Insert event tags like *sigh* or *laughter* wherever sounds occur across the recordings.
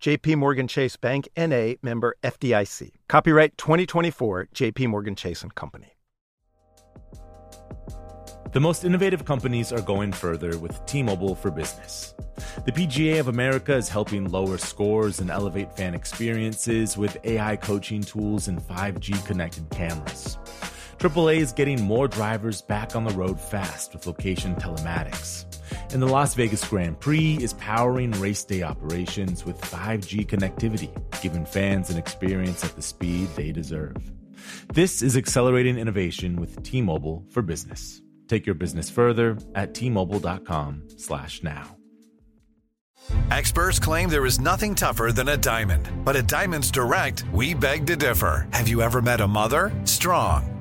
JP Morgan Chase Bank NA member FDIC. Copyright 2024 JP Morgan Chase and Company. The most innovative companies are going further with T-Mobile for Business. The PGA of America is helping lower scores and elevate fan experiences with AI coaching tools and 5G connected cameras. AAA is getting more drivers back on the road fast with location telematics. And the Las Vegas Grand Prix is powering race day operations with 5G connectivity, giving fans an experience at the speed they deserve. This is accelerating innovation with T-Mobile for Business. Take your business further at t-mobile.com/now. Experts claim there is nothing tougher than a diamond. But at Diamonds Direct, we beg to differ. Have you ever met a mother? Strong,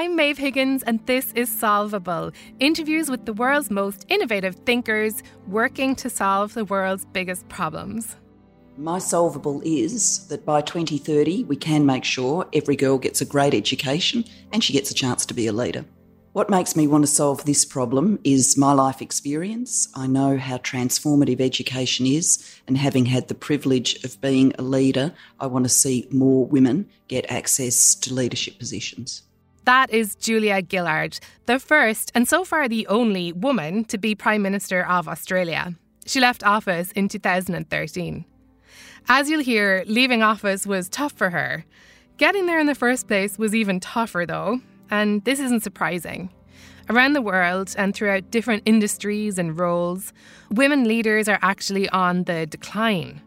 I'm Maeve Higgins, and this is Solvable interviews with the world's most innovative thinkers working to solve the world's biggest problems. My solvable is that by 2030, we can make sure every girl gets a great education and she gets a chance to be a leader. What makes me want to solve this problem is my life experience. I know how transformative education is, and having had the privilege of being a leader, I want to see more women get access to leadership positions. That is Julia Gillard, the first and so far the only woman to be Prime Minister of Australia. She left office in 2013. As you'll hear, leaving office was tough for her. Getting there in the first place was even tougher, though, and this isn't surprising. Around the world and throughout different industries and roles, women leaders are actually on the decline.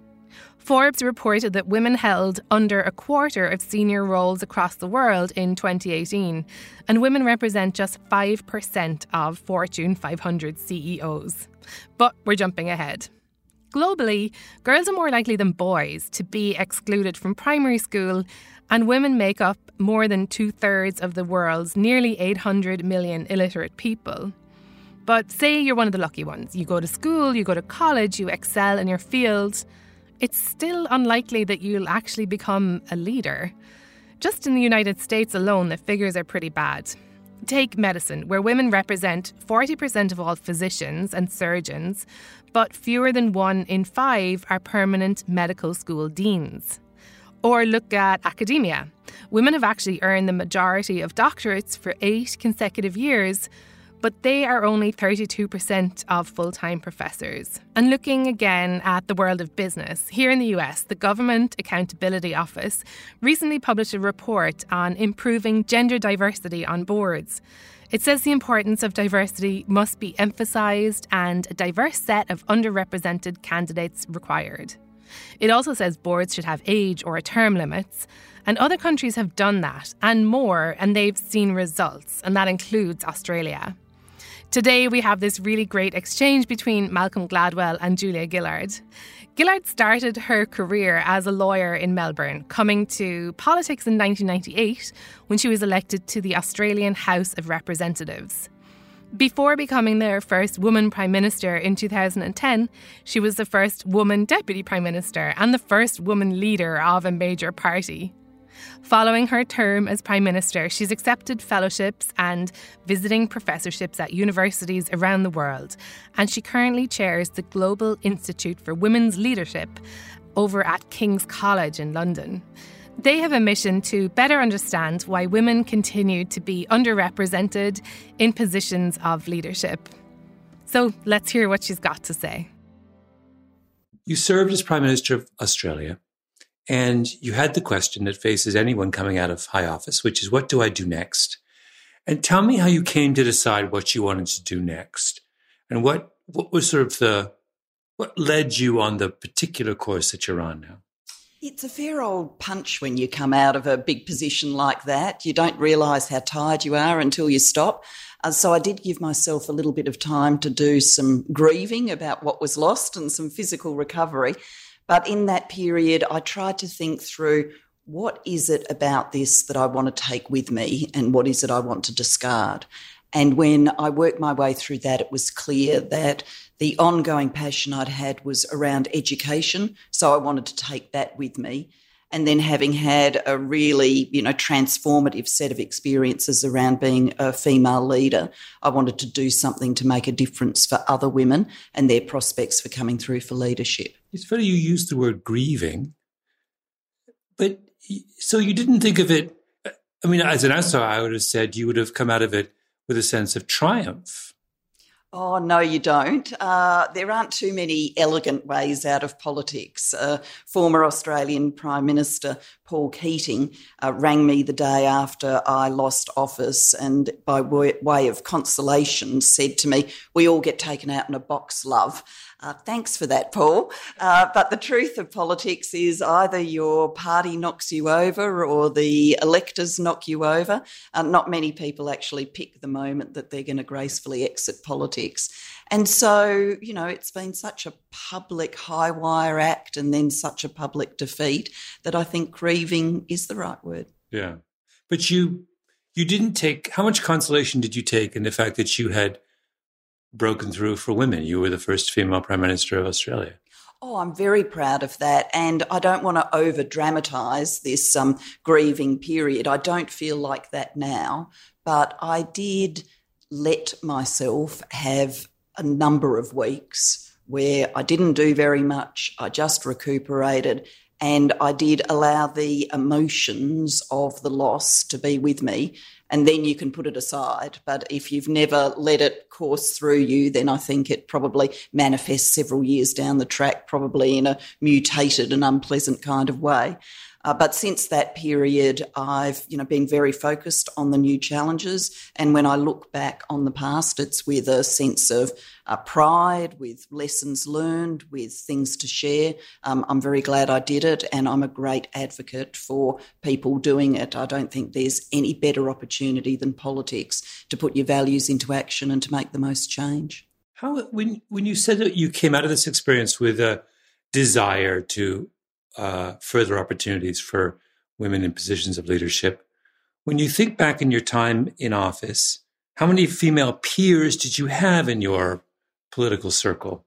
Forbes reported that women held under a quarter of senior roles across the world in 2018, and women represent just 5% of Fortune 500 CEOs. But we're jumping ahead. Globally, girls are more likely than boys to be excluded from primary school, and women make up more than two thirds of the world's nearly 800 million illiterate people. But say you're one of the lucky ones. You go to school, you go to college, you excel in your field. It's still unlikely that you'll actually become a leader. Just in the United States alone, the figures are pretty bad. Take medicine, where women represent 40% of all physicians and surgeons, but fewer than one in five are permanent medical school deans. Or look at academia. Women have actually earned the majority of doctorates for eight consecutive years, but they are only 32% of full time professors. And looking again at the world of business, here in the US, the Government Accountability Office recently published a report on improving gender diversity on boards. It says the importance of diversity must be emphasised and a diverse set of underrepresented candidates required. It also says boards should have age or term limits, and other countries have done that and more, and they've seen results, and that includes Australia. Today, we have this really great exchange between Malcolm Gladwell and Julia Gillard. Gillard started her career as a lawyer in Melbourne, coming to politics in 1998 when she was elected to the Australian House of Representatives. Before becoming their first woman Prime Minister in 2010, she was the first woman Deputy Prime Minister and the first woman leader of a major party. Following her term as Prime Minister, she's accepted fellowships and visiting professorships at universities around the world, and she currently chairs the Global Institute for Women's Leadership over at King's College in London. They have a mission to better understand why women continue to be underrepresented in positions of leadership. So let's hear what she's got to say. You served as Prime Minister of Australia And you had the question that faces anyone coming out of high office, which is, what do I do next? And tell me how you came to decide what you wanted to do next and what, what was sort of the, what led you on the particular course that you're on now? It's a fair old punch when you come out of a big position like that. You don't realise how tired you are until you stop. Uh, so I did give myself a little bit of time to do some grieving about what was lost and some physical recovery. But in that period, I tried to think through what is it about this that I want to take with me and what is it I want to discard. And when I worked my way through that, it was clear that the ongoing passion I'd had was around education. So I wanted to take that with me. And then having had a really, you know, transformative set of experiences around being a female leader, I wanted to do something to make a difference for other women and their prospects for coming through for leadership. It's funny you use the word grieving, but so you didn't think of it. I mean, as an outsider, I would have said you would have come out of it with a sense of triumph. Oh, no, you don't. Uh, there aren't too many elegant ways out of politics. Uh, former Australian Prime Minister Paul Keating uh, rang me the day after I lost office and, by way of consolation, said to me, We all get taken out in a box, love. Uh, thanks for that, Paul. Uh, but the truth of politics is either your party knocks you over or the electors knock you over. Uh, not many people actually pick the moment that they're going to gracefully exit politics. And so, you know, it's been such a public high wire act and then such a public defeat that I think grieving is the right word. Yeah. But you you didn't take how much consolation did you take in the fact that you had broken through for women. You were the first female prime minister of Australia. Oh, I'm very proud of that. And I don't want to over dramatize this um, grieving period. I don't feel like that now. But I did let myself have a number of weeks where I didn't do very much. I just recuperated and I did allow the emotions of the loss to be with me and then you can put it aside. But if you've never let it course through you, then I think it probably manifests several years down the track, probably in a mutated and unpleasant kind of way. Uh, but since that period, I've you know been very focused on the new challenges. And when I look back on the past, it's with a sense of uh, pride, with lessons learned, with things to share. Um, I'm very glad I did it, and I'm a great advocate for people doing it. I don't think there's any better opportunity than politics to put your values into action and to make the most change. How when when you said that you came out of this experience with a desire to uh, further opportunities for women in positions of leadership. When you think back in your time in office, how many female peers did you have in your political circle?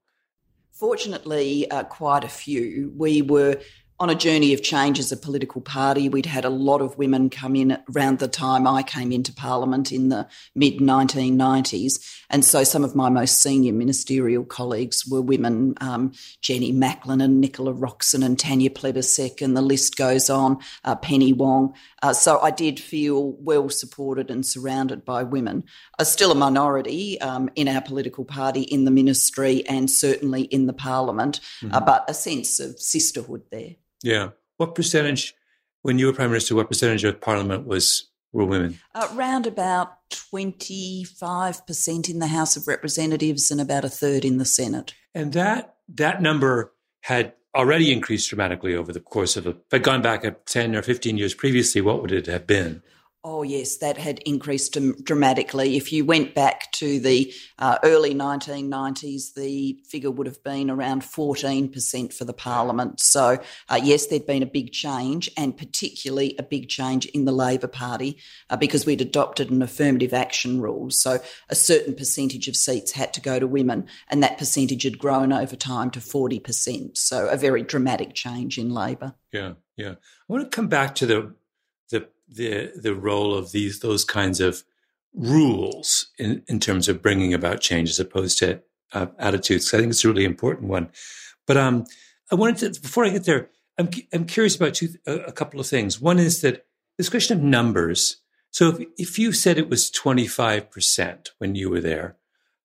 Fortunately, uh, quite a few. We were on a journey of change as a political party. We'd had a lot of women come in around the time I came into Parliament in the mid 1990s. And so some of my most senior ministerial colleagues were women um, Jenny Macklin and Nicola Roxon and Tanya Plibersek, and the list goes on, uh, Penny Wong. Uh, so I did feel well supported and surrounded by women. Uh, still a minority um, in our political party, in the ministry, and certainly in the Parliament, uh, mm-hmm. but a sense of sisterhood there. Yeah. What percentage, when you were Prime Minister, what percentage of Parliament was were women? Uh, Around about 25% in the House of Representatives and about a third in the Senate. And that that number had already increased dramatically over the course of a, if I'd gone back at 10 or 15 years previously, what would it have been? Oh, yes, that had increased dramatically. If you went back to the uh, early 1990s, the figure would have been around 14% for the parliament. So, uh, yes, there'd been a big change, and particularly a big change in the Labor Party uh, because we'd adopted an affirmative action rule. So, a certain percentage of seats had to go to women, and that percentage had grown over time to 40%. So, a very dramatic change in Labor. Yeah, yeah. I want to come back to the the the the role of these those kinds of rules in, in terms of bringing about change as opposed to uh, attitudes. I think it's a really important one. But um, I wanted to before I get there, I'm I'm curious about two, a, a couple of things. One is that this question of numbers. So if, if you said it was 25% when you were there,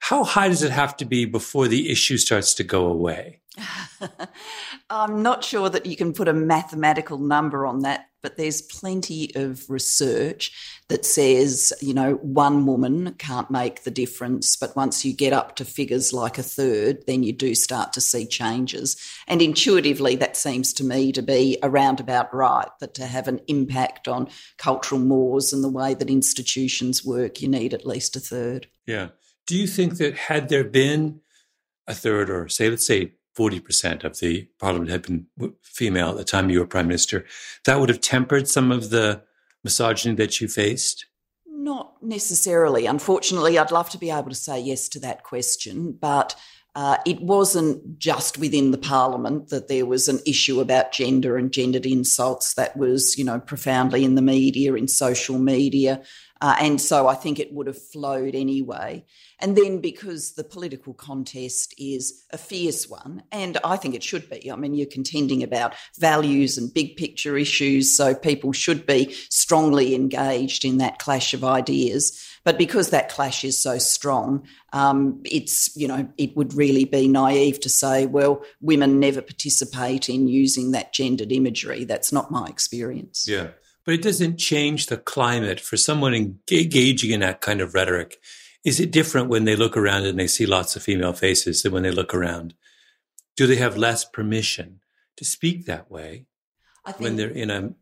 how high does it have to be before the issue starts to go away? *laughs* I'm not sure that you can put a mathematical number on that, but there's plenty of research that says, you know, one woman can't make the difference, but once you get up to figures like a third, then you do start to see changes. And intuitively, that seems to me to be around about right, that to have an impact on cultural mores and the way that institutions work, you need at least a third. Yeah. Do you think that had there been a third, or say, let's say 40% of the parliament had been female at the time you were prime minister, that would have tempered some of the misogyny that you faced? Not necessarily. Unfortunately, I'd love to be able to say yes to that question, but uh, it wasn't just within the parliament that there was an issue about gender and gendered insults that was, you know, profoundly in the media, in social media. Uh, and so I think it would have flowed anyway. And then because the political contest is a fierce one, and I think it should be. I mean, you're contending about values and big picture issues, so people should be strongly engaged in that clash of ideas. But because that clash is so strong, um, it's, you know, it would really be naive to say, well, women never participate in using that gendered imagery. That's not my experience. Yeah but it doesn't change the climate for someone engaging in that kind of rhetoric. Is it different when they look around and they see lots of female faces than when they look around? Do they have less permission to speak that way when they're in a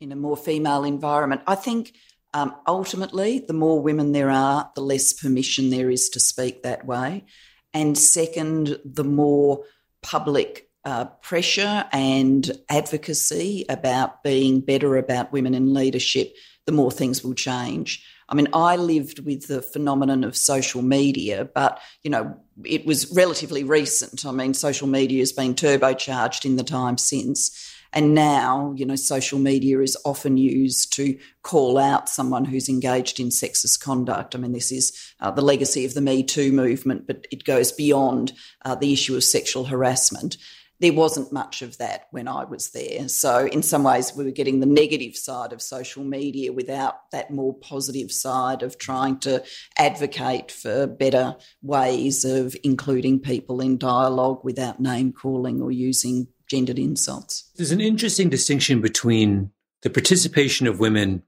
in a more female environment? I think um, ultimately, the more women there are, the less permission there is to speak that way, and second, the more public uh, pressure and advocacy about being better about women in leadership, the more things will change. I mean, I lived with the phenomenon of social media, but you know, it was relatively recent. I mean, social media has been turbocharged in the time since. And now, you know, social media is often used to call out someone who's engaged in sexist conduct. I mean, this is uh, the legacy of the Me Too movement, but it goes beyond uh, the issue of sexual harassment there wasn't much of that when I was there. So, in some ways, we were getting the negative side of social media without that more positive side of trying to advocate for better ways of including people in dialogue without name calling or using gendered insults. There's an interesting distinction between the participation of women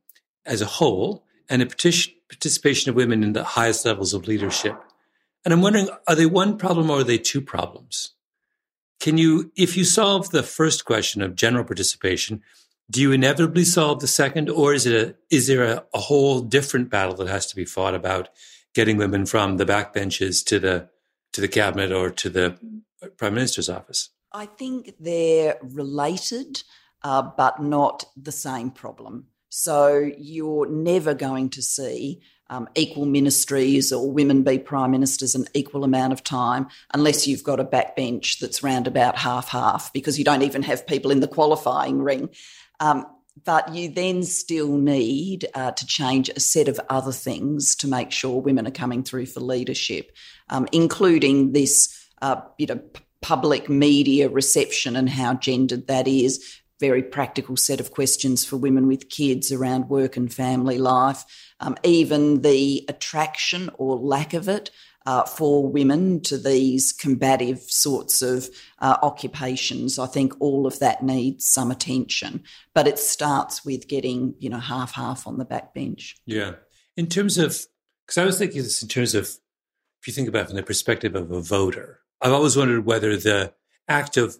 as a whole and the participation of women in the highest levels of leadership. And I'm wondering, are they one problem or are they two problems? Can you, if you solve the first question of general participation, do you inevitably solve the second, or is it a, is there a, a whole different battle that has to be fought about getting women from the backbenches to the to the cabinet or to the prime minister's office? I think they're related, uh, but not the same problem. So you're never going to see um, equal ministries or women be prime ministers an equal amount of time unless you've got a backbench that's round about half half because you don't even have people in the qualifying ring. Um, but you then still need uh, to change a set of other things to make sure women are coming through for leadership, um, including this, uh, you know, public media reception and how gendered that is. Very practical set of questions for women with kids around work and family life um, even the attraction or lack of it uh, for women to these combative sorts of uh, occupations. I think all of that needs some attention, but it starts with getting you know half half on the backbench. Yeah, in terms of because I was thinking this in terms of if you think about it from the perspective of a voter, I've always wondered whether the act of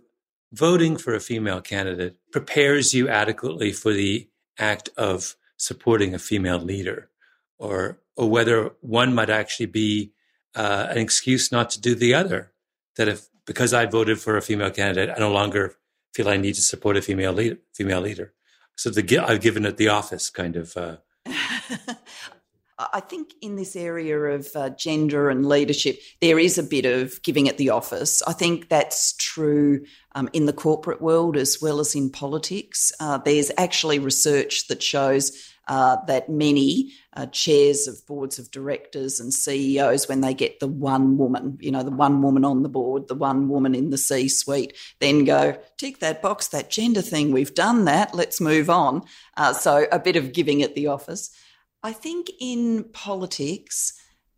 voting for a female candidate prepares you adequately for the act of supporting a female leader or or whether one might actually be uh, an excuse not to do the other. That if because I voted for a female candidate, I no longer feel I need to support a female leader. Female leader. So the I've given it the office kind of. Uh, *laughs* I think in this area of uh, gender and leadership, there is a bit of giving it the office. I think that's true um, in the corporate world as well as in politics. Uh, there's actually research that shows uh, that many uh, chairs of boards of directors and CEOs, when they get the one woman, you know, the one woman on the board, the one woman in the C suite, then go, tick that box, that gender thing, we've done that, let's move on. Uh, so a bit of giving at the office. I think in politics,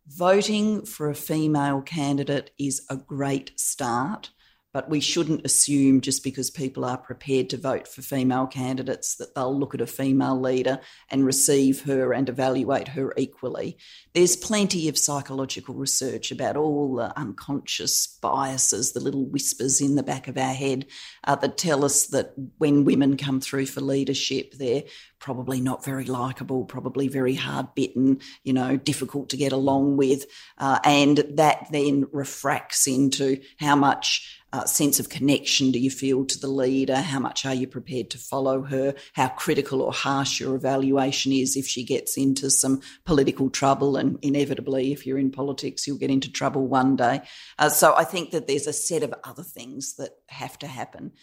voting for a female candidate is a great start. But we shouldn't assume just because people are prepared to vote for female candidates that they'll look at a female leader and receive her and evaluate her equally. There's plenty of psychological research about all the unconscious biases, the little whispers in the back of our head uh, that tell us that when women come through for leadership, they're probably not very likable, probably very hard bitten, you know, difficult to get along with. Uh, and that then refracts into how much uh, sense of connection do you feel to the leader? How much are you prepared to follow her? How critical or harsh your evaluation is if she gets into some political trouble. And inevitably, if you're in politics, you'll get into trouble one day. Uh, so I think that there's a set of other things that have to happen.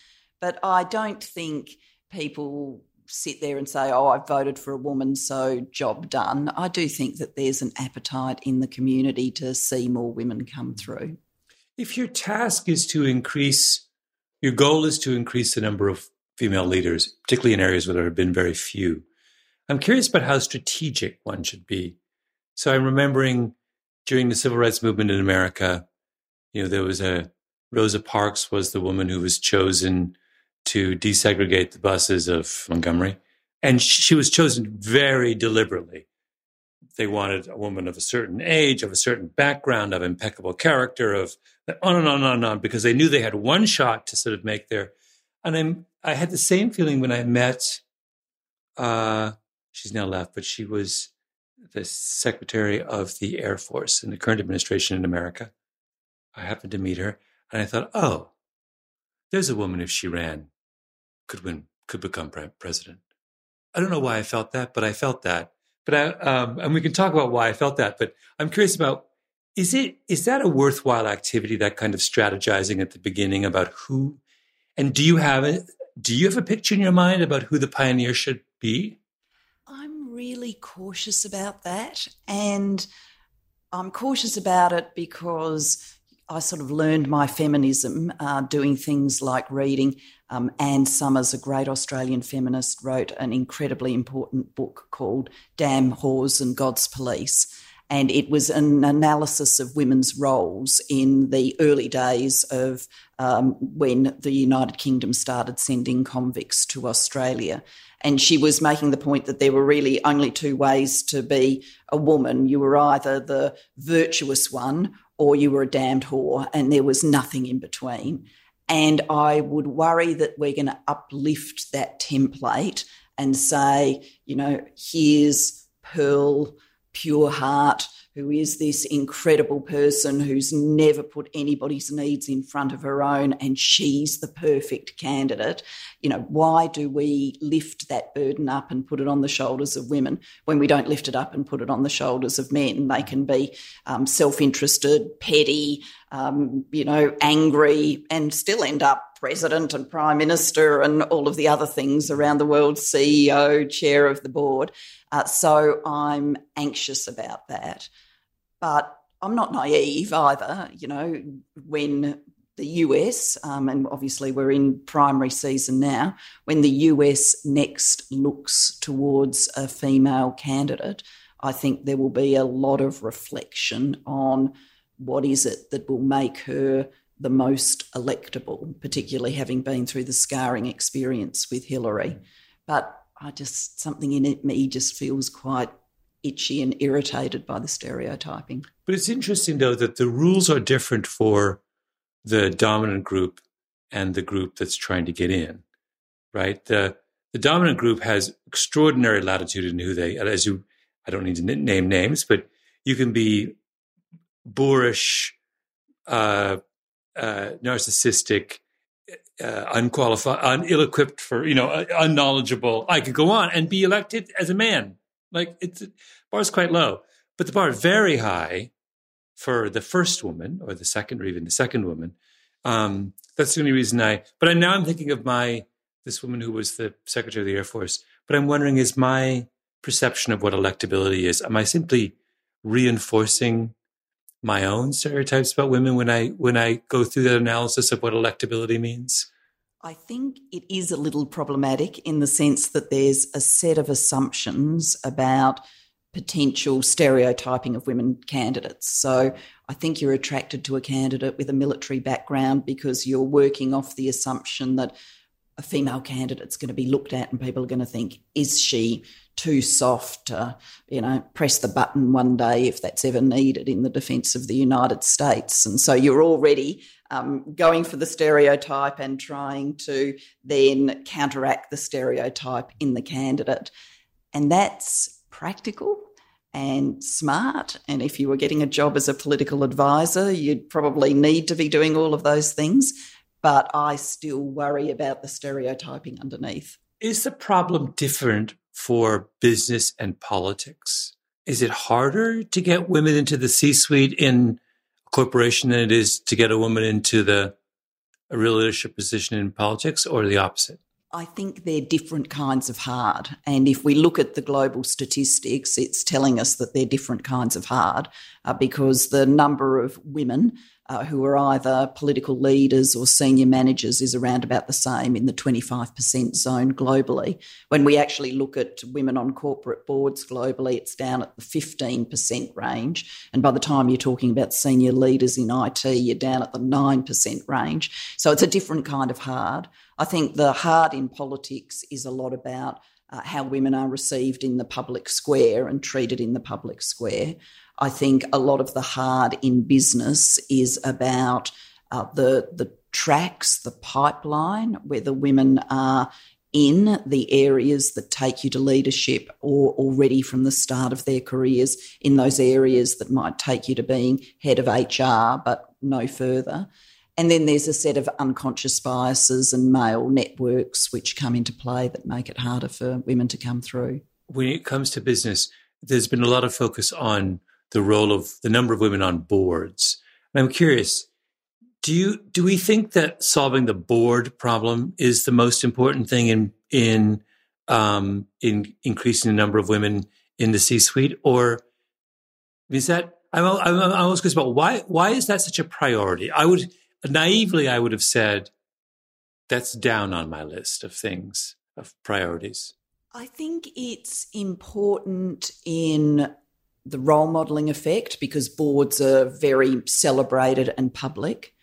But I don't think people sit there and say, oh, I voted for a woman, so job done. I do think that there's an appetite in the community to see more women come through if your task is to increase, your goal is to increase the number of female leaders, particularly in areas where there have been very few, I'm curious about how strategic one should be. So I'm remembering during the civil rights movement in America, you know, there was a Rosa Parks was the woman who was chosen to desegregate the buses of Montgomery. And she was chosen very deliberately they wanted a woman of a certain age, of a certain background, of impeccable character, of on and on and on and on, because they knew they had one shot to sort of make their. And I'm, I had the same feeling when I met. Uh, she's now left, but she was the secretary of the Air Force in the current administration in America. I happened to meet her, and I thought, oh, there's a woman if she ran, could win, could become president. I don't know why I felt that, but I felt that. But I, um, and we can talk about why I felt that. But I'm curious about is it is that a worthwhile activity? That kind of strategizing at the beginning about who, and do you have a Do you have a picture in your mind about who the pioneer should be? I'm really cautious about that, and I'm cautious about it because I sort of learned my feminism uh, doing things like reading. Um, Anne Summers, a great Australian feminist, wrote an incredibly important book called Damn Whores and God's Police. And it was an analysis of women's roles in the early days of um, when the United Kingdom started sending convicts to Australia. And she was making the point that there were really only two ways to be a woman. You were either the virtuous one or you were a damned whore, and there was nothing in between. And I would worry that we're going to uplift that template and say, you know, here's Pearl, pure heart, who is this incredible person who's never put anybody's needs in front of her own and she's the perfect candidate. You know, why do we lift that burden up and put it on the shoulders of women when we don't lift it up and put it on the shoulders of men? They can be um, self interested, petty, um, you know, angry, and still end up president and prime minister and all of the other things around the world, CEO, chair of the board. Uh, so I'm anxious about that. But I'm not naive either. You know, when the US, um, and obviously we're in primary season now, when the US next looks towards a female candidate, I think there will be a lot of reflection on what is it that will make her the most electable, particularly having been through the scarring experience with Hillary. But I just something in it, me just feels quite itchy and irritated by the stereotyping. But it's interesting though that the rules are different for the dominant group and the group that's trying to get in, right? The the dominant group has extraordinary latitude in who they, as you, I don't need to name names, but you can be boorish, uh, uh, narcissistic, uh, unqualified, un- ill-equipped for, you know, uh, unknowledgeable. I could go on and be elected as a man. Like it's the bar's quite low, but the bar very high for the first woman or the second or even the second woman. Um, that's the only reason I. But I, now I'm thinking of my this woman who was the secretary of the Air Force. But I'm wondering, is my perception of what electability is? Am I simply reinforcing my own stereotypes about women when I when I go through that analysis of what electability means? I think it is a little problematic in the sense that there's a set of assumptions about potential stereotyping of women candidates. So I think you're attracted to a candidate with a military background because you're working off the assumption that a female candidate's going to be looked at and people are going to think, is she too soft to, you know, press the button one day if that's ever needed in the defence of the United States? And so you're already um, going for the stereotype and trying to then counteract the stereotype in the candidate. And that's practical and smart. And if you were getting a job as a political advisor, you'd probably need to be doing all of those things. But I still worry about the stereotyping underneath. Is the problem different for business and politics? Is it harder to get women into the C suite in a corporation than it is to get a woman into the a real leadership position in politics or the opposite? I think they're different kinds of hard. And if we look at the global statistics, it's telling us that they're different kinds of hard uh, because the number of women uh, who are either political leaders or senior managers is around about the same in the 25% zone globally. When we actually look at women on corporate boards globally, it's down at the 15% range. And by the time you're talking about senior leaders in IT, you're down at the 9% range. So it's a different kind of hard. I think the hard in politics is a lot about uh, how women are received in the public square and treated in the public square. I think a lot of the hard in business is about uh, the the tracks, the pipeline, whether women are in the areas that take you to leadership or already from the start of their careers in those areas that might take you to being head of HR but no further. And then there's a set of unconscious biases and male networks which come into play that make it harder for women to come through. When it comes to business, there's been a lot of focus on the role of the number of women on boards. And I'm curious, do you do we think that solving the board problem is the most important thing in in um, in increasing the number of women in the C-suite, or is that I'm I'm, I'm almost curious about why why is that such a priority? I would naively I would have said that's down on my list of things of priorities. I think it's important in the role modelling effect because boards are very celebrated and public.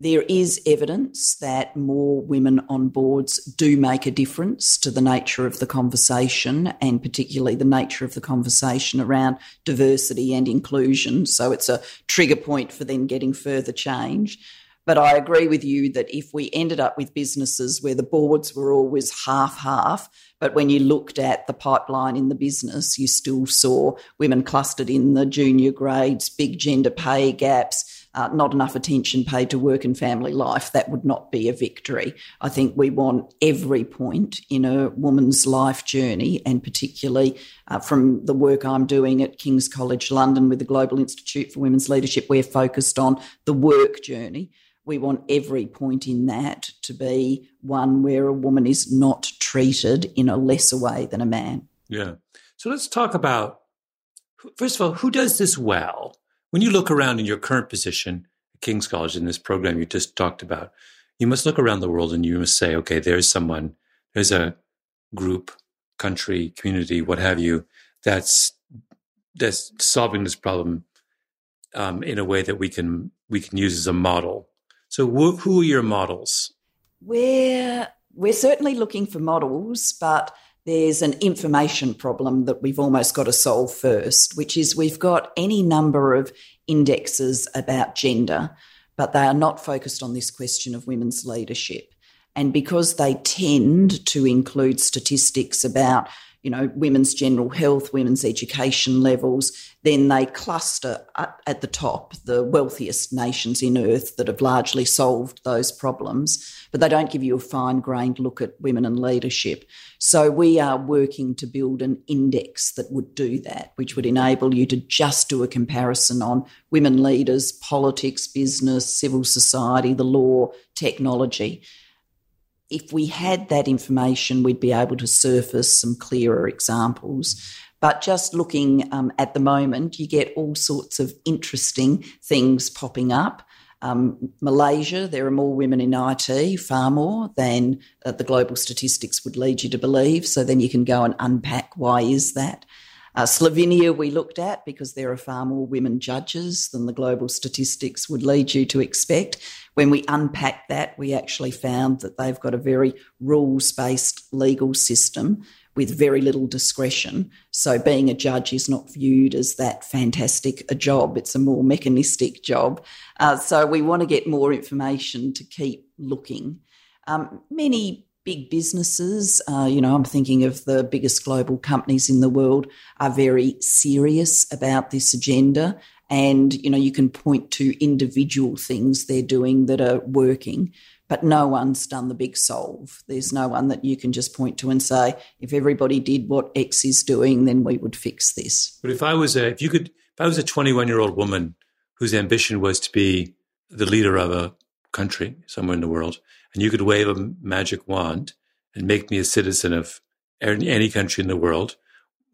There is evidence that more women on boards do make a difference to the nature of the conversation and particularly the nature of the conversation around diversity and inclusion. So it's a trigger point for then getting further change. But I agree with you that if we ended up with businesses where the boards were always half half, but when you looked at the pipeline in the business, you still saw women clustered in the junior grades, big gender pay gaps, uh, not enough attention paid to work and family life, that would not be a victory. I think we want every point in a woman's life journey, and particularly uh, from the work I'm doing at King's College London with the Global Institute for Women's Leadership, we're focused on the work journey we want every point in that to be one where a woman is not treated in a lesser way than a man. Yeah. So let's talk about, first of all, who does this well? When you look around in your current position at King's College in this program you just talked about, you must look around the world and you must say, okay, there's someone, there's a group, country, community, what have you, that's that's solving this problem um, in a way that we can we can use as a model so, wh- who are your models? We're we're certainly looking for models, but there's an information problem that we've almost got to solve first, which is we've got any number of indexes about gender, but they are not focused on this question of women's leadership. And because they tend to include statistics about you know, women's general health, women's education levels, then they cluster at the top, the wealthiest nations in Earth that have largely solved those problems, but they don't give you a fine grained look at women and leadership. So we are working to build an index that would do that, which would enable you to just do a comparison on women leaders, politics, business, civil society, the law, technology if we had that information, we'd be able to surface some clearer examples. But just looking um, at the moment, you get all sorts of interesting things popping up. Um, Malaysia, there are more women in IT, far more than uh, the global statistics would lead you to believe. So then you can go and unpack why is that. Uh, Slovenia, we looked at because there are far more women judges than the global statistics would lead you to expect. When we unpacked that, we actually found that they've got a very rules based legal system with very little discretion. So being a judge is not viewed as that fantastic a job. It's a more mechanistic job. Uh, so we want to get more information to keep looking. Um, many big businesses, uh, you know, I'm thinking of the biggest global companies in the world, are very serious about this agenda. And, you know, you can point to individual things they're doing that are working but no one's done the big solve. There's no one that you can just point to and say, if everybody did what X is doing, then we would fix this. But if I was a, if you could, if I was a 21 year old woman whose ambition was to be the leader of a country somewhere in the world, and you could wave a magic wand and make me a citizen of any country in the world,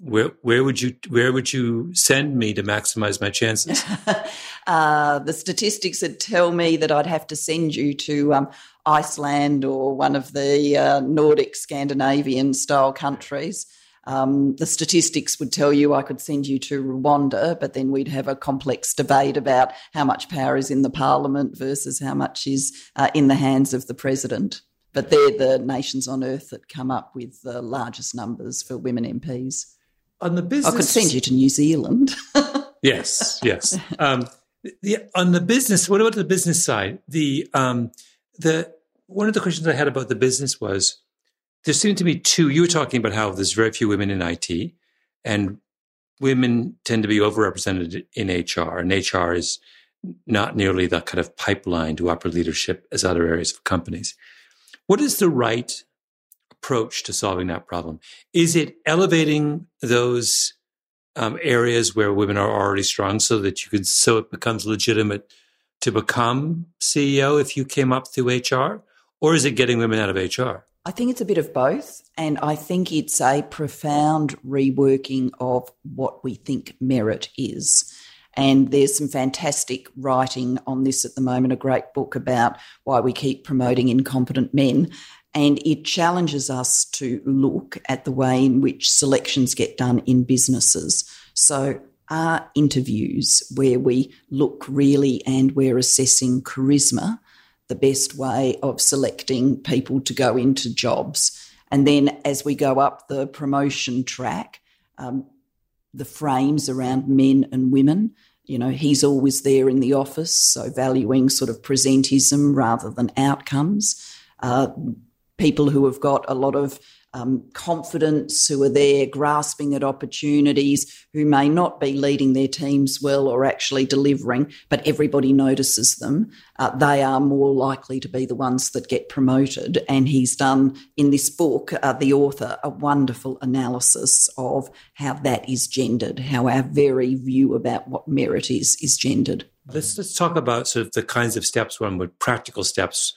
where where would you where would you send me to maximize my chances? *laughs* uh, the statistics would tell me that I'd have to send you to um, Iceland or one of the uh, Nordic Scandinavian style countries. Um, the statistics would tell you I could send you to Rwanda, but then we'd have a complex debate about how much power is in the parliament versus how much is uh, in the hands of the president. But they're the nations on earth that come up with the largest numbers for women MPs on the business. I could send you to New Zealand. *laughs* yes, yes. Um, the, on the business, what about the business side? The um, the one of the questions I had about the business was there seem to be two. You were talking about how there's very few women in IT, and women tend to be overrepresented in HR, and HR is not nearly the kind of pipeline to upper leadership as other areas of companies. What is the right approach to solving that problem? Is it elevating those um, areas where women are already strong so that you can, so it becomes legitimate to become CEO if you came up through HR? Or is it getting women out of HR? I think it's a bit of both. And I think it's a profound reworking of what we think merit is. And there's some fantastic writing on this at the moment, a great book about why we keep promoting incompetent men. And it challenges us to look at the way in which selections get done in businesses. So, are interviews where we look really and we're assessing charisma the best way of selecting people to go into jobs? And then as we go up the promotion track, um, the frames around men and women. You know, he's always there in the office, so valuing sort of presentism rather than outcomes. Uh, people who have got a lot of um, confidence, who are there grasping at opportunities, who may not be leading their teams well or actually delivering, but everybody notices them. Uh, they are more likely to be the ones that get promoted. And he's done in this book, uh, the author, a wonderful analysis of how that is gendered, how our very view about what merit is is gendered. Let's let's talk about sort of the kinds of steps one would practical steps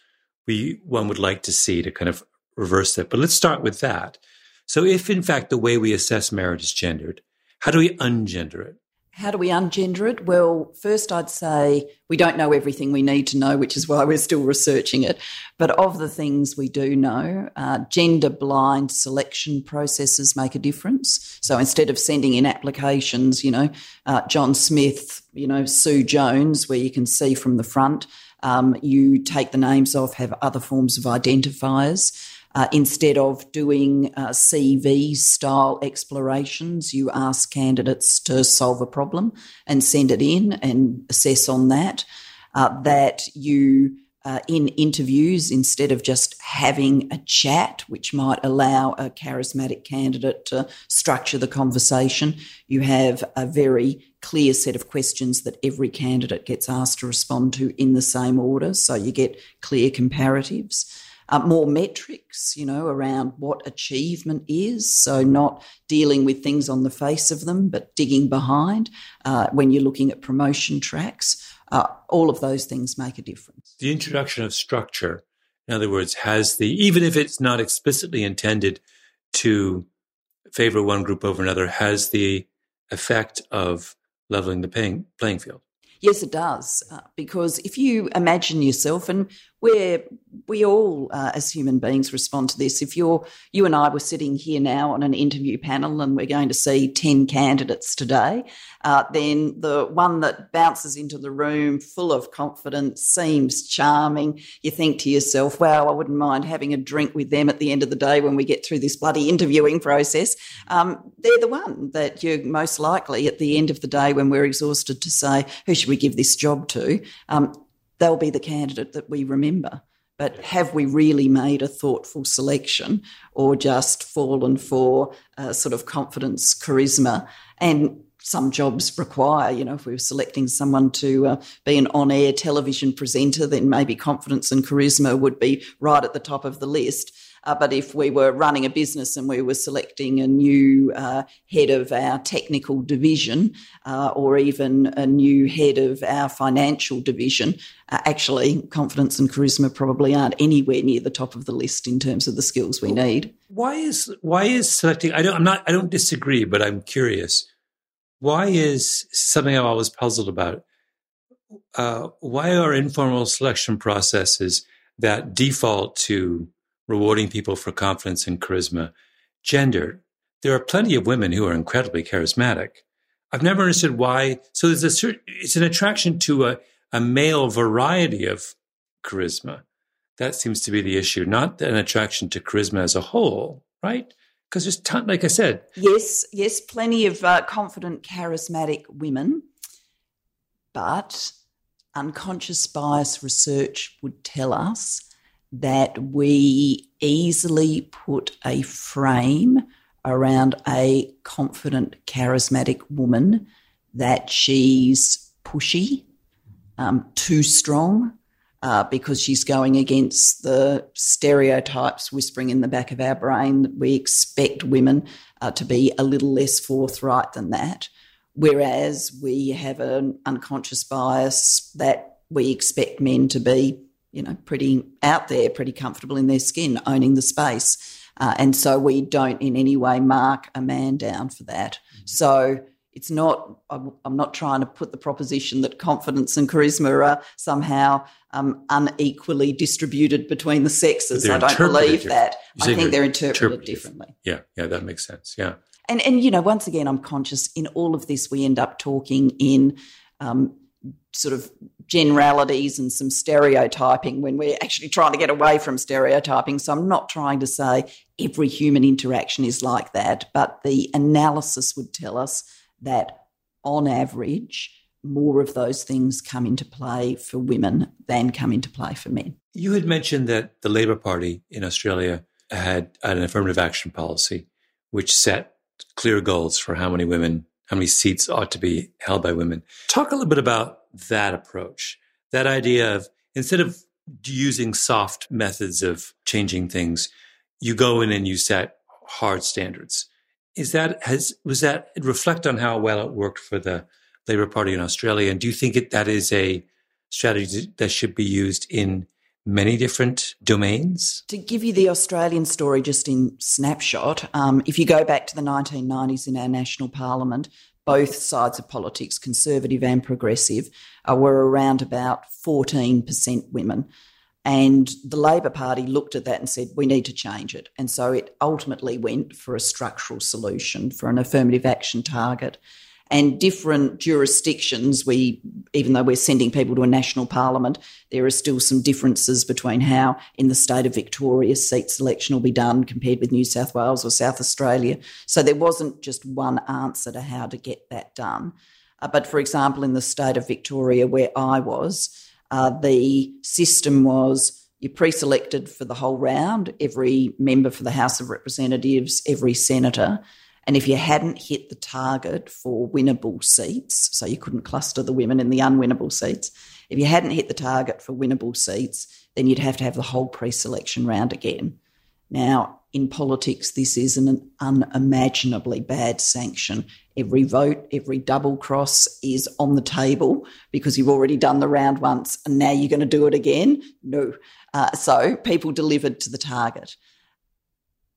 we one would like to see to kind of reverse that. But let's start with that. So if in fact the way we assess merit is gendered, how do we ungender it? How do we ungender it? Well, first I'd say we don't know everything we need to know, which is why we're still researching it. But of the things we do know, uh, gender blind selection processes make a difference. So instead of sending in applications, you know, uh, John Smith, you know, Sue Jones, where you can see from the front, um, you take the names off, have other forms of identifiers. Uh, instead of doing uh, CV style explorations, you ask candidates to solve a problem and send it in and assess on that. Uh, that you uh, in interviews instead of just having a chat, which might allow a charismatic candidate to structure the conversation. You have a very clear set of questions that every candidate gets asked to respond to in the same order. So you get clear comparatives. Uh, more metrics, you know, around what achievement is. So, not dealing with things on the face of them, but digging behind uh, when you're looking at promotion tracks. Uh, all of those things make a difference. The introduction of structure, in other words, has the, even if it's not explicitly intended to favor one group over another, has the effect of leveling the playing field. Yes, it does. Uh, because if you imagine yourself, and where we all, uh, as human beings, respond to this. If you're, you and I were sitting here now on an interview panel and we're going to see 10 candidates today, uh, then the one that bounces into the room full of confidence seems charming. You think to yourself, wow, I wouldn't mind having a drink with them at the end of the day when we get through this bloody interviewing process. Um, they're the one that you're most likely at the end of the day when we're exhausted to say, who should we give this job to? Um, they'll be the candidate that we remember. But have we really made a thoughtful selection or just fallen for uh, sort of confidence, charisma? And some jobs require, you know, if we were selecting someone to uh, be an on air television presenter, then maybe confidence and charisma would be right at the top of the list. Uh, but if we were running a business and we were selecting a new uh, head of our technical division uh, or even a new head of our financial division, uh, actually, confidence and charisma probably aren't anywhere near the top of the list in terms of the skills we need. Why is why is selecting? I don't. I'm not. I don't disagree, but I'm curious. Why is something I'm always puzzled about? Uh, why are informal selection processes that default to rewarding people for confidence and charisma, Gender. There are plenty of women who are incredibly charismatic. I've never understood why. So there's a certain, it's an attraction to a, a male variety of charisma. That seems to be the issue, not an attraction to charisma as a whole, right? Because there's ton, like I said. Yes, yes, plenty of uh, confident, charismatic women, but unconscious bias research would tell us that we easily put a frame around a confident, charismatic woman that she's pushy, um, too strong, uh, because she's going against the stereotypes whispering in the back of our brain that we expect women uh, to be a little less forthright than that. Whereas we have an unconscious bias that we expect men to be you know, pretty out there, pretty comfortable in their skin, owning the space. Uh, and so we don't in any way mark a man down for that. Mm-hmm. So it's not, I'm not trying to put the proposition that confidence and charisma are somehow um, unequally distributed between the sexes. I don't believe that. I think they're interpreted differently. Yeah, yeah, that makes sense. Yeah. And, and, you know, once again, I'm conscious in all of this, we end up talking in um, sort of generalities and some stereotyping when we're actually trying to get away from stereotyping. So I'm not trying to say every human interaction is like that, but the analysis would tell us that on average, more of those things come into play for women than come into play for men. You had mentioned that the Labor Party in Australia had an affirmative action policy which set clear goals for how many women how many seats ought to be held by women. Talk a little bit about that approach, that idea of instead of using soft methods of changing things, you go in and you set hard standards. Is that has was that reflect on how well it worked for the Labor Party in Australia? And do you think it, that is a strategy that should be used in many different domains? To give you the Australian story just in snapshot, um, if you go back to the 1990s in our national parliament, both sides of politics, conservative and progressive, uh, were around about 14% women. And the Labor Party looked at that and said, we need to change it. And so it ultimately went for a structural solution, for an affirmative action target and different jurisdictions we even though we're sending people to a national parliament there are still some differences between how in the state of victoria seat selection will be done compared with new south wales or south australia. So there wasn't just one answer to how to get that done. Uh, but for example in the state of victoria where i was uh, the system was you're pre-selected for the whole round every member for the house of representatives every senator and if you hadn't hit the target for winnable seats, so you couldn't cluster the women in the unwinnable seats, if you hadn't hit the target for winnable seats, then you'd have to have the whole pre selection round again. Now, in politics, this is an unimaginably bad sanction. Every vote, every double cross is on the table because you've already done the round once and now you're going to do it again. No. Uh, so people delivered to the target.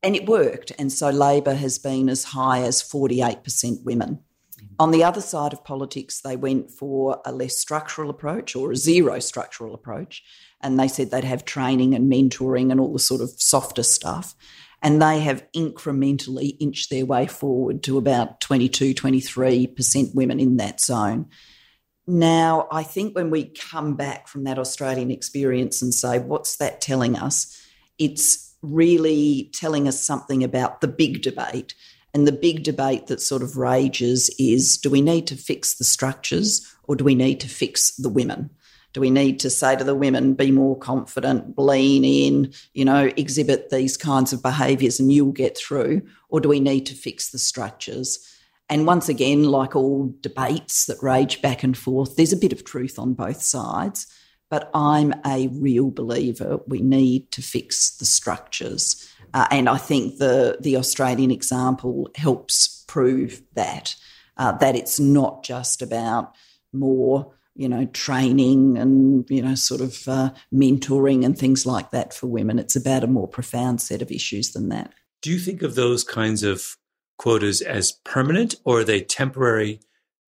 And it worked. And so Labor has been as high as 48% women. Mm-hmm. On the other side of politics, they went for a less structural approach or a zero structural approach. and they said they'd have training and mentoring and all the sort of softer stuff. And they have incrementally inched their way forward to about 22, 23% women in that zone. Now, I think when we come back from that Australian experience and say, what's that telling us? It's really telling us something about the big debate. And the big debate that sort of rages is do we need to fix the structures or do we need to fix the women? Do we need to say to the women, be more confident, lean in, you know, exhibit these kinds of behaviours and you'll get through? Or do we need to fix the structures? And once again, like all debates that rage back and forth, there's a bit of truth on both sides. But I'm a real believer we need to fix the structures. Uh, and I think the, the Australian example helps prove that, uh, that it's not just about more, you know, training and, you know, sort of uh, mentoring and things like that for women. It's about a more profound set of issues than that. Do you think of those kinds of quotas as permanent or are they temporary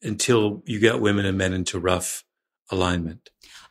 until you get women and men into rough alignment?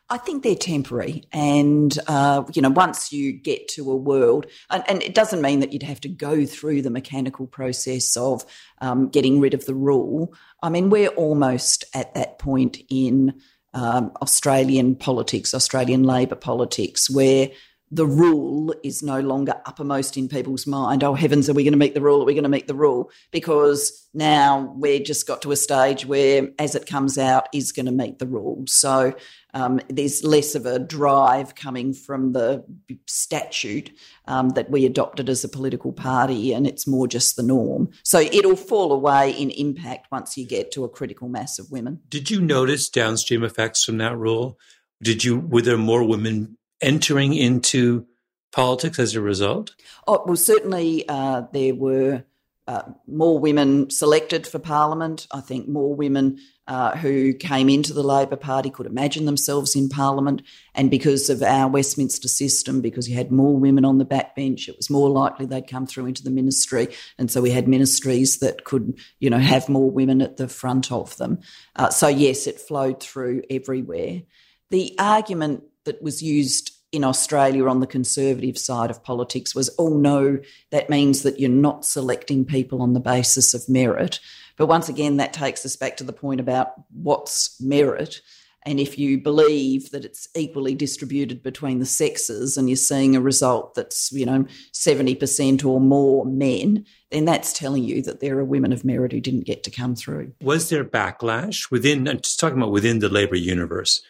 I think they're temporary. And, uh, you know, once you get to a world, and, and, it doesn't mean that you'd have to go through the mechanical process of um, getting rid of the rule. I mean, we're almost at that point in um, Australian politics, Australian Labor politics, where the rule is no longer uppermost in people's mind. Oh, heavens, are we going to meet the rule? Are we going to meet the rule? Because now we're just got to a stage where, as it comes out, is going to meet the rule. So um, there's less of a drive coming from the statute um, that we adopted as a political party, and it's more just the norm. So it'll fall away in impact once you get to a critical mass of women. Did you notice downstream effects from that rule? Did you were there more women entering into politics as a result? Oh, well, certainly uh, there were uh, more women selected for Parliament. I think more women uh, who came into the Labor Party could imagine themselves in Parliament. And because of our Westminster system, because you had more women on the backbench, it was more likely they'd come through into the ministry. And so we had ministries that could, you know, have more women at the front of them. Uh, so, yes, it flowed through everywhere. The argument that was used in Australia on the conservative side of politics was, oh no, that means that you're not selecting people on the basis of merit. But once again, that takes us back to the point about what's merit. And if you believe that it's equally distributed between the sexes and you're seeing a result that's, you know, 70% or more men, then that's telling you that there are women of merit who didn't get to come through. Was there backlash within, I'm just talking about within the Labour universe,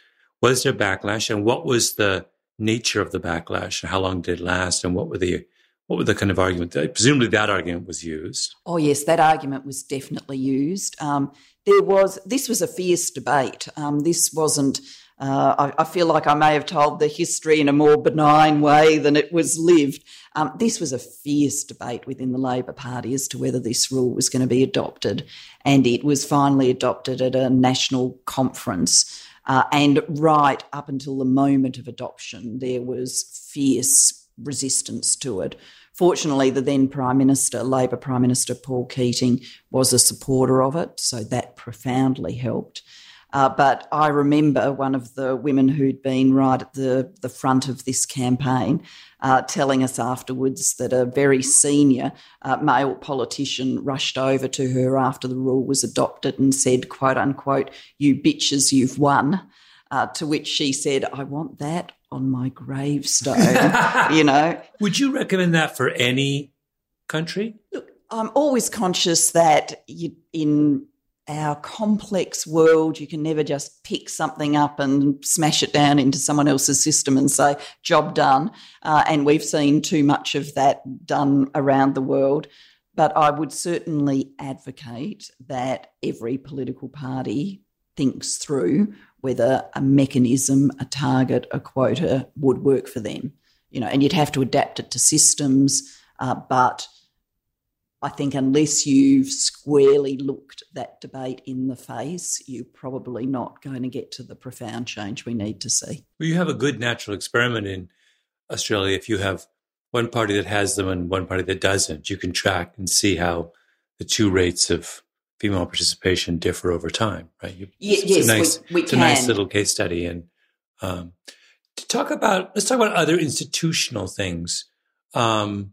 was there backlash and what was the nature of the backlash and how long did it last and what were the what were the kind of argument that presumably that argument was used oh yes that argument was definitely used um, there was this was a fierce debate um, this wasn't uh, I, I, feel like I may have told the history in a more benign way than it was lived. Um, this was a fierce debate within the Labor Party as to whether this rule was going to be adopted, and it was finally adopted at a national conference. Uh, and right up until the moment of adoption, there was fierce resistance to it. Fortunately, the then Prime Minister, Labor Prime Minister Paul Keating, was a supporter of it, so that profoundly helped. Uh, but I remember one of the women who'd been right at the, the front of this campaign uh, telling us afterwards that a very senior uh, male politician rushed over to her after the rule was adopted and said, quote unquote, you bitches, you've won. Uh, to which she said, I want that on my gravestone, *laughs* you know. Would you recommend that for any country? Look, I'm always conscious that you, in our complex world, you can never just pick something up and smash it down into someone else's system and say, job done. Uh, and we've seen too much of that done around the world. But I would certainly advocate that every political party thinks through whether a mechanism, a target, a quota would work for them. You know, and you'd have to adapt it to systems, uh, but I think unless you've squarely looked that debate in the face, you're probably not going to get to the profound change we need to see. Well, you have a good natural experiment in Australia. If you have one party that has them and one party that doesn't, you can track and see how the two rates of female participation differ over time, right? You, yes, a nice, we, we it's can. a nice little case study. And um, To talk about, let's talk about other institutional things um,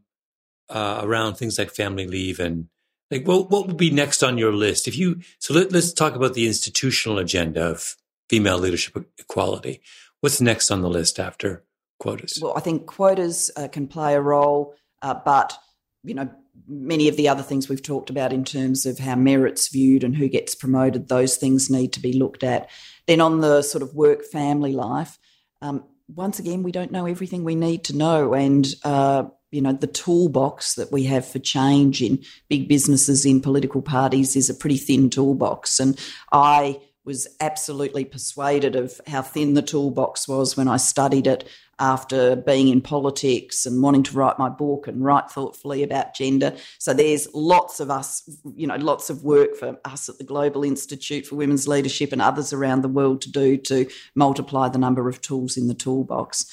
uh, around things like family leave and like what what would be next on your list? If you so let, us talk about the institutional agenda of female leadership equality. What's next on the list after quotas? Well i think quotas uh, can play a role uh, but you know many of the other things we've talked about in terms of how merit's viewed and who gets promoted those things need to be looked at. Then on the sort of work family life um, once again we don't know everything we need to know and uh, you know, the toolbox that we have for change in big businesses, in political parties, is a pretty thin toolbox. And I was absolutely persuaded of how thin the toolbox was when I studied it after being in politics and wanting to write my book and write thoughtfully about gender. So there's lots of us, you know, lots of work for us at the Global Institute for Women's Leadership and others around the world to do to multiply the number of tools in the toolbox.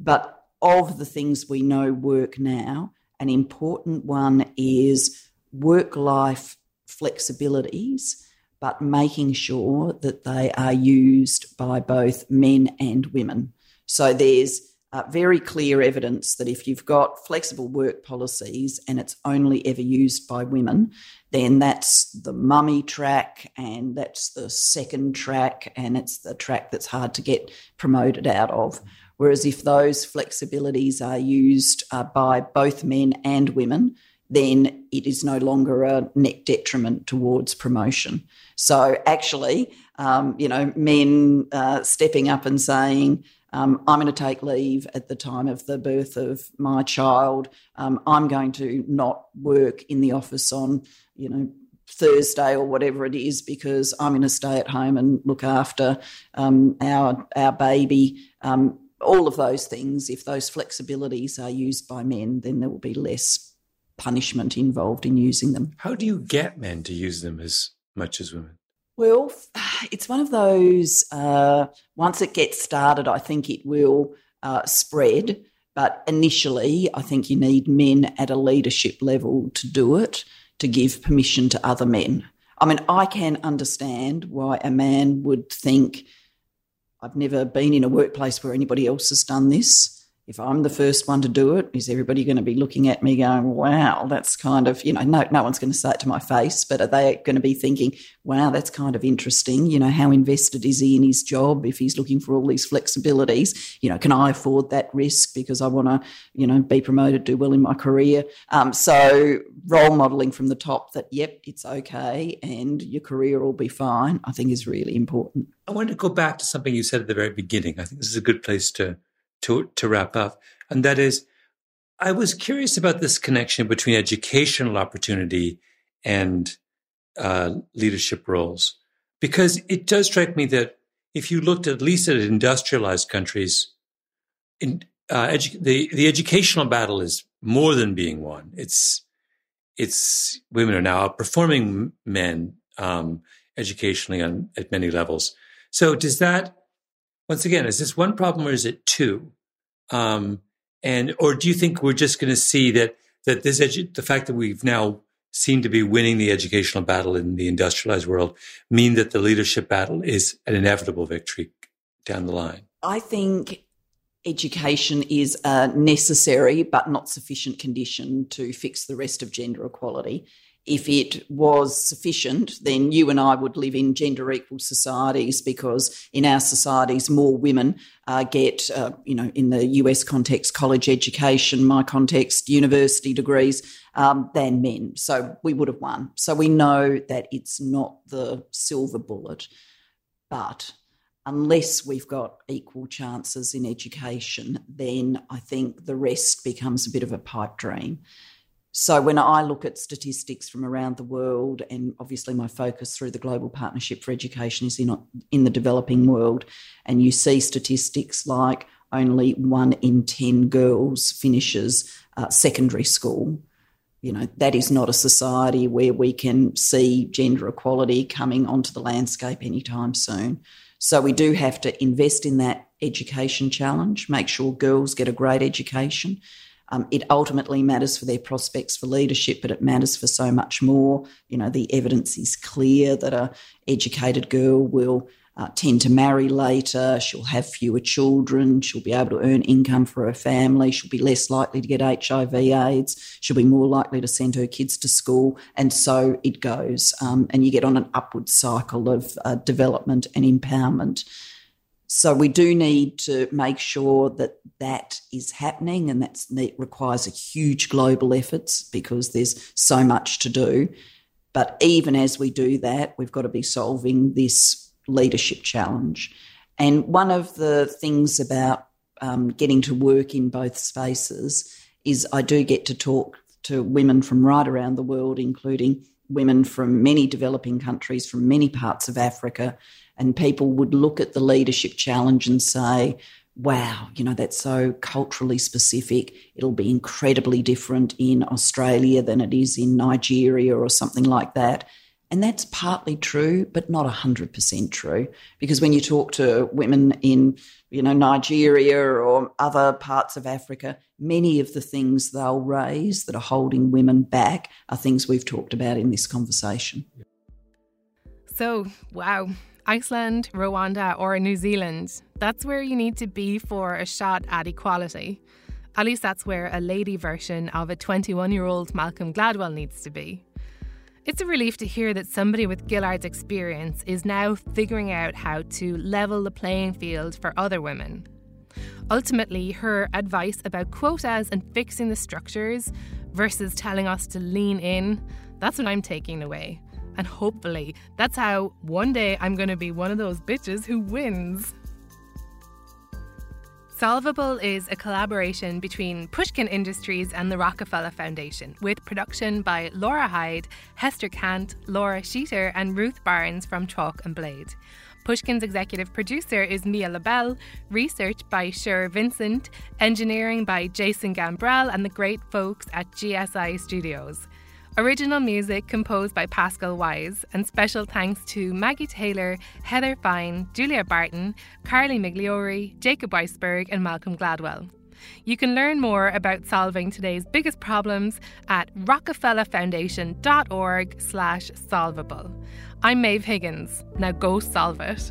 But of the things we know work now, an important one is work life flexibilities, but making sure that they are used by both men and women. So there's uh, very clear evidence that if you've got flexible work policies and it's only ever used by women, then that's the mummy track and that's the second track and it's the track that's hard to get promoted out of. Whereas if those flexibilities are used uh, by both men and women, then it is no longer a net detriment towards promotion. So actually, um, you know, men uh, stepping up and saying, um, I'm going to take leave at the time of the birth of my child. Um, I'm going to not work in the office on, you know, Thursday or whatever it is because I'm going to stay at home and look after um, our our baby. Um, all of those things, if those flexibilities are used by men, then there will be less punishment involved in using them. How do you get men to use them as much as women? Well, *sighs* it's one of those, uh, once it gets started, I think it will uh, spread. But initially, I think you need men at a leadership level to do it, to give permission to other men. I mean, I can understand why a man would think, I've never been in a workplace where anybody else has done this. If I'm the first one to do it, is everybody going to be looking at me going, wow, that's kind of, you know, no, no one's going to say it to my face, but are they going to be thinking, wow, that's kind of interesting? You know, how invested is he in his job if he's looking for all these flexibilities? You know, can I afford that risk because I want to, you know, be promoted, do well in my career? Um, so role modeling from the top that, yep, it's okay and your career will be fine, I think is really important. I wanted to go back to something you said at the very beginning. I think this is a good place to to to wrap up, and that is, I was curious about this connection between educational opportunity and uh, leadership roles, because it does strike me that if you looked at least at industrialized countries, in uh, edu- the the educational battle is more than being won. It's it's women are now outperforming men um, educationally on at many levels. So does that, once again, is this one problem or is it two? Um, and, or do you think we're just going to see that, that this, edu- the fact that we've now seem to be winning the educational battle in the industrialized world mean that the leadership battle is an inevitable victory down the line? I think education is a necessary but not sufficient condition to fix the rest of gender equality if it was sufficient, then you and I would live in gender equal societies because in our societies, more women uh, get, uh, you know, in the US context, college education, my context, university degrees, um, than men. So we would have won. So we know that it's not the silver bullet. But unless we've got equal chances in education, then I think the rest becomes a bit of a pipe dream. So when I look at statistics from around the world, and obviously my focus through the Global Partnership for Education is in, in the developing world, and you see statistics like only one in 10 girls finishes uh, secondary school. You know, that is not a society where we can see gender equality coming onto the landscape anytime soon. So we do have to invest in that education challenge, make sure girls get a great education um, it ultimately matters for their prospects for leadership, but it matters for so much more. You know, the evidence is clear that a educated girl will uh, tend to marry later. She'll have fewer children. She'll be able to earn income for her family. She'll be less likely to get HIV/AIDS. She'll be more likely to send her kids to school, and so it goes. Um, and you get on an upward cycle of uh, development and empowerment. So we do need to make sure that that is happening, and that requires a huge global efforts because there's so much to do. But even as we do that, we've got to be solving this leadership challenge. And one of the things about um, getting to work in both spaces is I do get to talk to women from right around the world, including women from many developing countries, from many parts of Africa. And people would look at the leadership challenge and say, wow, you know, that's so culturally specific. It'll be incredibly different in Australia than it is in Nigeria or something like that. And that's partly true, but not 100% true. Because when you talk to women in, you know, Nigeria or other parts of Africa, many of the things they'll raise that are holding women back are things we've talked about in this conversation. So, wow, Iceland, Rwanda, or New Zealand, that's where you need to be for a shot at equality. At least that's where a lady version of a 21 year old Malcolm Gladwell needs to be. It's a relief to hear that somebody with Gillard's experience is now figuring out how to level the playing field for other women. Ultimately, her advice about quotas and fixing the structures versus telling us to lean in, that's what I'm taking away. And hopefully, that's how one day I'm going to be one of those bitches who wins. Solvable is a collaboration between Pushkin Industries and the Rockefeller Foundation, with production by Laura Hyde, Hester Kant, Laura Sheeter, and Ruth Barnes from Chalk and Blade. Pushkin's executive producer is Mia Lobel, research by Sher Vincent, engineering by Jason Gambrell and the great folks at GSI Studios. Original music composed by Pascal Wise, and special thanks to Maggie Taylor, Heather Fine, Julia Barton, Carly Migliori, Jacob Weisberg, and Malcolm Gladwell. You can learn more about solving today's biggest problems at rockefellerfoundation.org slash solvable. I'm Maeve Higgins. Now go solve it.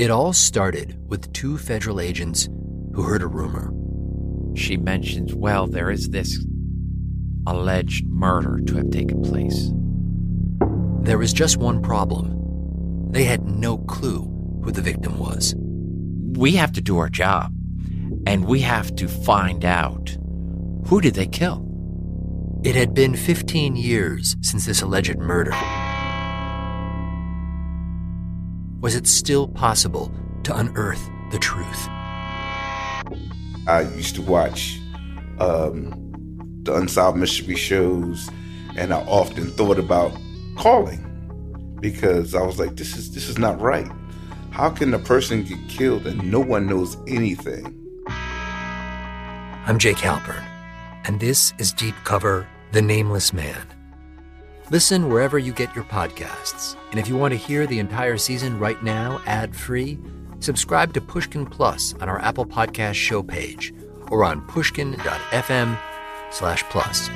It all started with two federal agents who heard a rumor. She mentions, well, there is this alleged murder to have taken place. There was just one problem. They had no clue who the victim was. We have to do our job, and we have to find out who did they kill? It had been 15 years since this alleged murder. Was it still possible to unearth the truth? I used to watch um, the Unsolved Mystery shows, and I often thought about calling because I was like, "This is this is not right. How can a person get killed and no one knows anything?" I'm Jake Halpern, and this is Deep Cover: The Nameless Man. Listen wherever you get your podcasts. And if you want to hear the entire season right now, ad free, subscribe to Pushkin Plus on our Apple Podcast show page or on pushkin.fm slash plus.